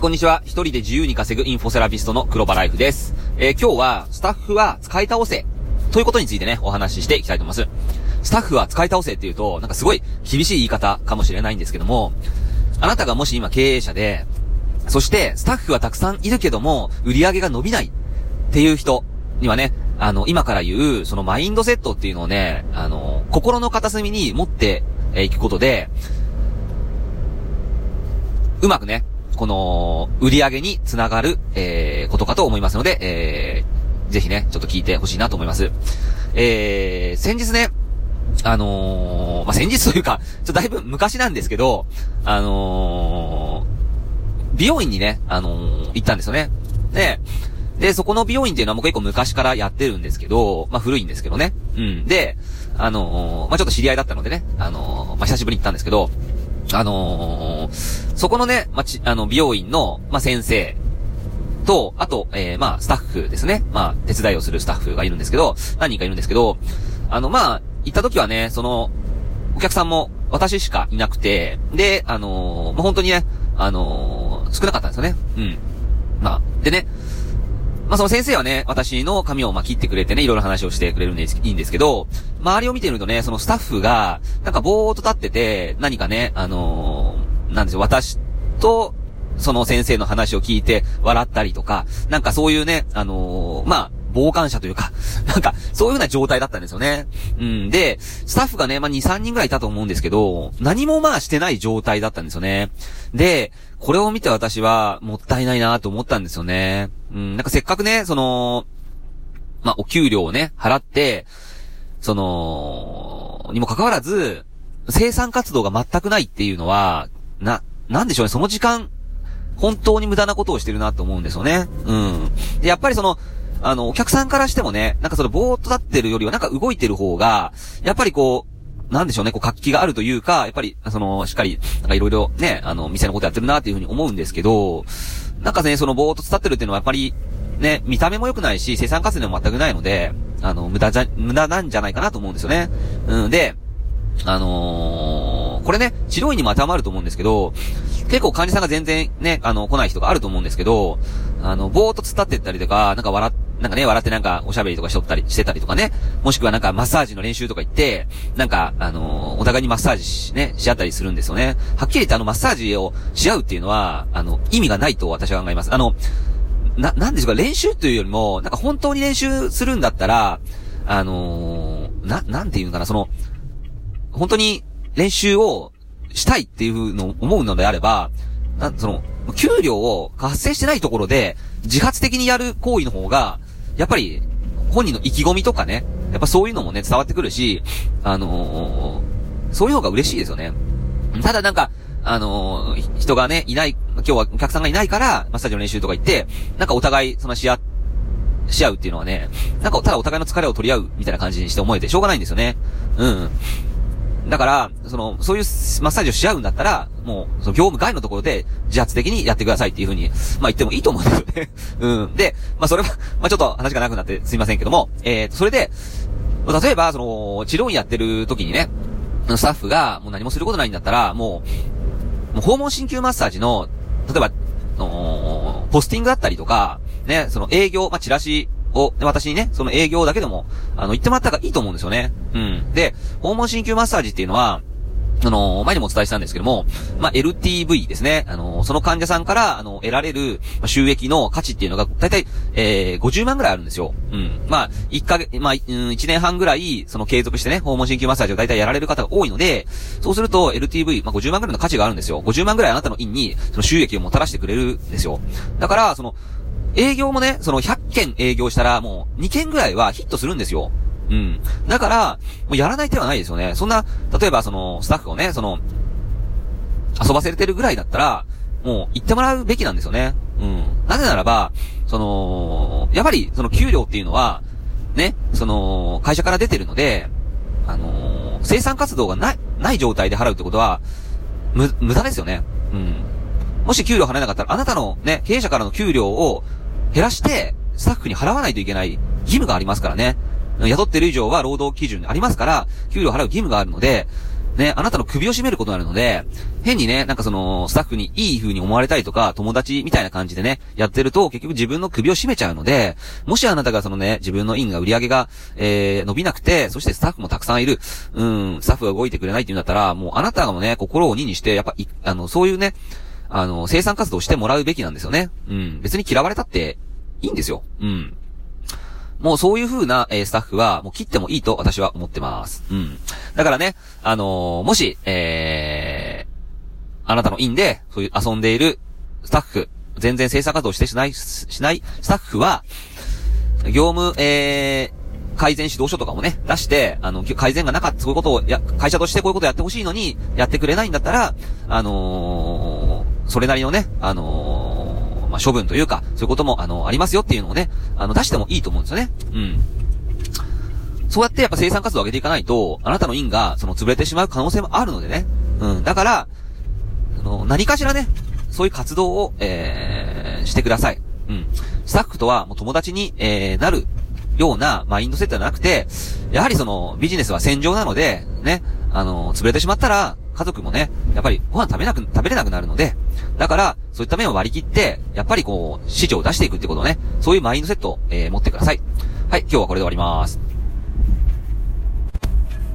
こんにちは。一人で自由に稼ぐインフォセラピストの黒場ライフです。えー、今日は、スタッフは使い倒せ。ということについてね、お話ししていきたいと思います。スタッフは使い倒せっていうと、なんかすごい厳しい言い方かもしれないんですけども、あなたがもし今経営者で、そしてスタッフはたくさんいるけども、売り上げが伸びないっていう人にはね、あの、今から言う、そのマインドセットっていうのをね、あの、心の片隅に持っていくことで、うまくね、この、売り上げにつながる、えー、ことかと思いますので、えー、ぜひね、ちょっと聞いてほしいなと思います。えー、先日ね、あのー、まあ、先日というか、ちょっとだいぶ昔なんですけど、あのー、美容院にね、あのー、行ったんですよね。で、で、そこの美容院っていうのはもう結構昔からやってるんですけど、まあ、古いんですけどね。うん。で、あのー、まあ、ちょっと知り合いだったのでね、あのまあ、久しぶりに行ったんですけど、あのー、そこのね、まち、あの、美容院の、ま先生と、あと、えー、まあ、スタッフですね。まあ、手伝いをするスタッフがいるんですけど、何人かいるんですけど、あの、まあ、行った時はね、その、お客さんも私しかいなくて、で、あのー、まあ、本当にね、あのー、少なかったんですよね。うん。まあ、でね、まあ、その先生はね、私の髪をま切ってくれてね、いろいろ話をしてくれるんです、いいんですけど、周りを見てるとね、そのスタッフが、なんかぼーっと立ってて、何かね、あのー、なんでしょう、私と、その先生の話を聞いて笑ったりとか、なんかそういうね、あのー、まあ、傍観者というか、なんか、そういうような状態だったんですよね。うん。で、スタッフがね、まあ、2、3人ぐらいいたと思うんですけど、何もまあしてない状態だったんですよね。で、これを見て私は、もったいないなと思ったんですよね。うん、なんかせっかくね、その、まあ、お給料をね、払って、その、にもかかわらず、生産活動が全くないっていうのは、な、なんでしょうね、その時間、本当に無駄なことをしてるなと思うんですよね。うん。で、やっぱりその、あの、お客さんからしてもね、なんかそのぼーっと立ってるよりはなんか動いてる方が、やっぱりこう、なんでしょうね、こう活気があるというか、やっぱり、その、しっかり、なんかいろいろね、あの、店のことやってるなっていうふうに思うんですけど、なんかね、そのぼーっと立ってるっていうのはやっぱり、ね、見た目も良くないし、生産活動も全くないので、あの、無駄じゃ、無駄なんじゃないかなと思うんですよね。うんで、あのー、これね、治療院にも当てはまると思うんですけど、結構患者さんが全然ね、あの、来ない人があると思うんですけど、あの、ぼーっと突っ立ってったりとか、なんか笑っなんかね、笑ってなんかおしゃべりとかしとったり、してたりとかね。もしくはなんかマッサージの練習とか行って、なんか、あの、お互いにマッサージし、ね、し合ったりするんですよね。はっきり言ってあのマッサージをし合うっていうのは、あの、意味がないと私は考えます。あの、な、なんでしょうか、練習というよりも、なんか本当に練習するんだったら、あのー、な、なんていうのかな、その、本当に練習をしたいっていうのを思うのであれば、な、その、給料を発生してないところで、自発的にやる行為の方が、やっぱり、本人の意気込みとかね、やっぱそういうのもね、伝わってくるし、あのー、そういうのが嬉しいですよね。ただなんか、あのー、人がね、いない、今日はお客さんがいないから、マッサージの練習とか行って、なんかお互い、そのし合、し合うっていうのはね、なんかただお互いの疲れを取り合うみたいな感じにして思えてしょうがないんですよね。うん。だから、その、そういうマッサージをし合うんだったら、もう、その業務外のところで自発的にやってくださいっていうふうに、まあ言ってもいいと思うんですよね。うん。で、まあそれは、まあちょっと話がなくなってすいませんけども、えー、それで、例えば、その、治療院やってる時にね、スタッフがもう何もすることないんだったら、もう、もう訪問鍼灸マッサージの、例えば、のポスティングだったりとか、ね、その営業、まあ、チラシを、私にね、その営業だけでも、あの、言ってもらった方がいいと思うんですよね。うん。で、訪問鍼灸マッサージっていうのは、あの、前にもお伝えしたんですけども、まあ、LTV ですね。あの、その患者さんから、あの、得られる収益の価値っていうのが、だいたい、えー、50万ぐらいあるんですよ。うん。まあ、1ヶ月、まあ、うん、1年半ぐらい、その継続してね、訪問鍼灸マッサージをだいたいやられる方が多いので、そうすると LTV、まあ、50万ぐらいの価値があるんですよ。50万ぐらいあなたの院に、その収益をもたらしてくれるんですよ。だから、その、営業もね、その100件営業したらもう2件ぐらいはヒットするんですよ。うん。だから、もうやらない手はないですよね。そんな、例えばその、スタッフをね、その、遊ばせれてるぐらいだったら、もう行ってもらうべきなんですよね。うん。なぜならば、その、やっぱりその給料っていうのは、ね、その、会社から出てるので、あのー、生産活動がない、ない状態で払うってことは、む、無駄ですよね。うん。もし給料払えなかったら、あなたのね、経営者からの給料を減らして、スタッフに払わないといけない義務がありますからね。雇ってる以上は労働基準ありますから、給料払う義務があるので、ね、あなたの首を絞めることになるので、変にね、なんかその、スタッフにいい風に思われたりとか、友達みたいな感じでね、やってると、結局自分の首を絞めちゃうので、もしあなたがそのね、自分のインが売り上げが、えー、伸びなくて、そしてスタッフもたくさんいる、うん、スタッフが動いてくれないっていうんだったら、もうあなたがもね、心を鬼にして、やっぱい、あの、そういうね、あの、生産活動してもらうべきなんですよね。うん。別に嫌われたっていいんですよ。うん。もうそういう風な、えー、スタッフは、もう切ってもいいと私は思ってます。うん。だからね、あのー、もし、えー、あなたの院で、そういう遊んでいるスタッフ、全然生産活動してしない、しないスタッフは、業務、えー、改善指導書とかもね、出して、あの、改善がなかった、そういうことを、や、会社としてこういうことやってほしいのに、やってくれないんだったら、あのー、それなりのね、あのーまあ、処分というか、そういうことも、あの、ありますよっていうのをね、あの、出してもいいと思うんですよね。うん。そうやってやっぱ生産活動を上げていかないと、あなたの院が、その、潰れてしまう可能性もあるのでね。うん。だから、あの、何かしらね、そういう活動を、えー、してください。うん。スタッフとは、もう友達に、えー、なるようなマインドセットじゃなくて、やはりその、ビジネスは戦場なので、ね、あの、潰れてしまったら、家族もね、やっぱりご飯食べなく、食べれなくなるので、だから、そういった面を割り切って、やっぱりこう、市場を出していくってことね、そういうマインドセットを、えー、持ってください。はい、今日はこれで終わります。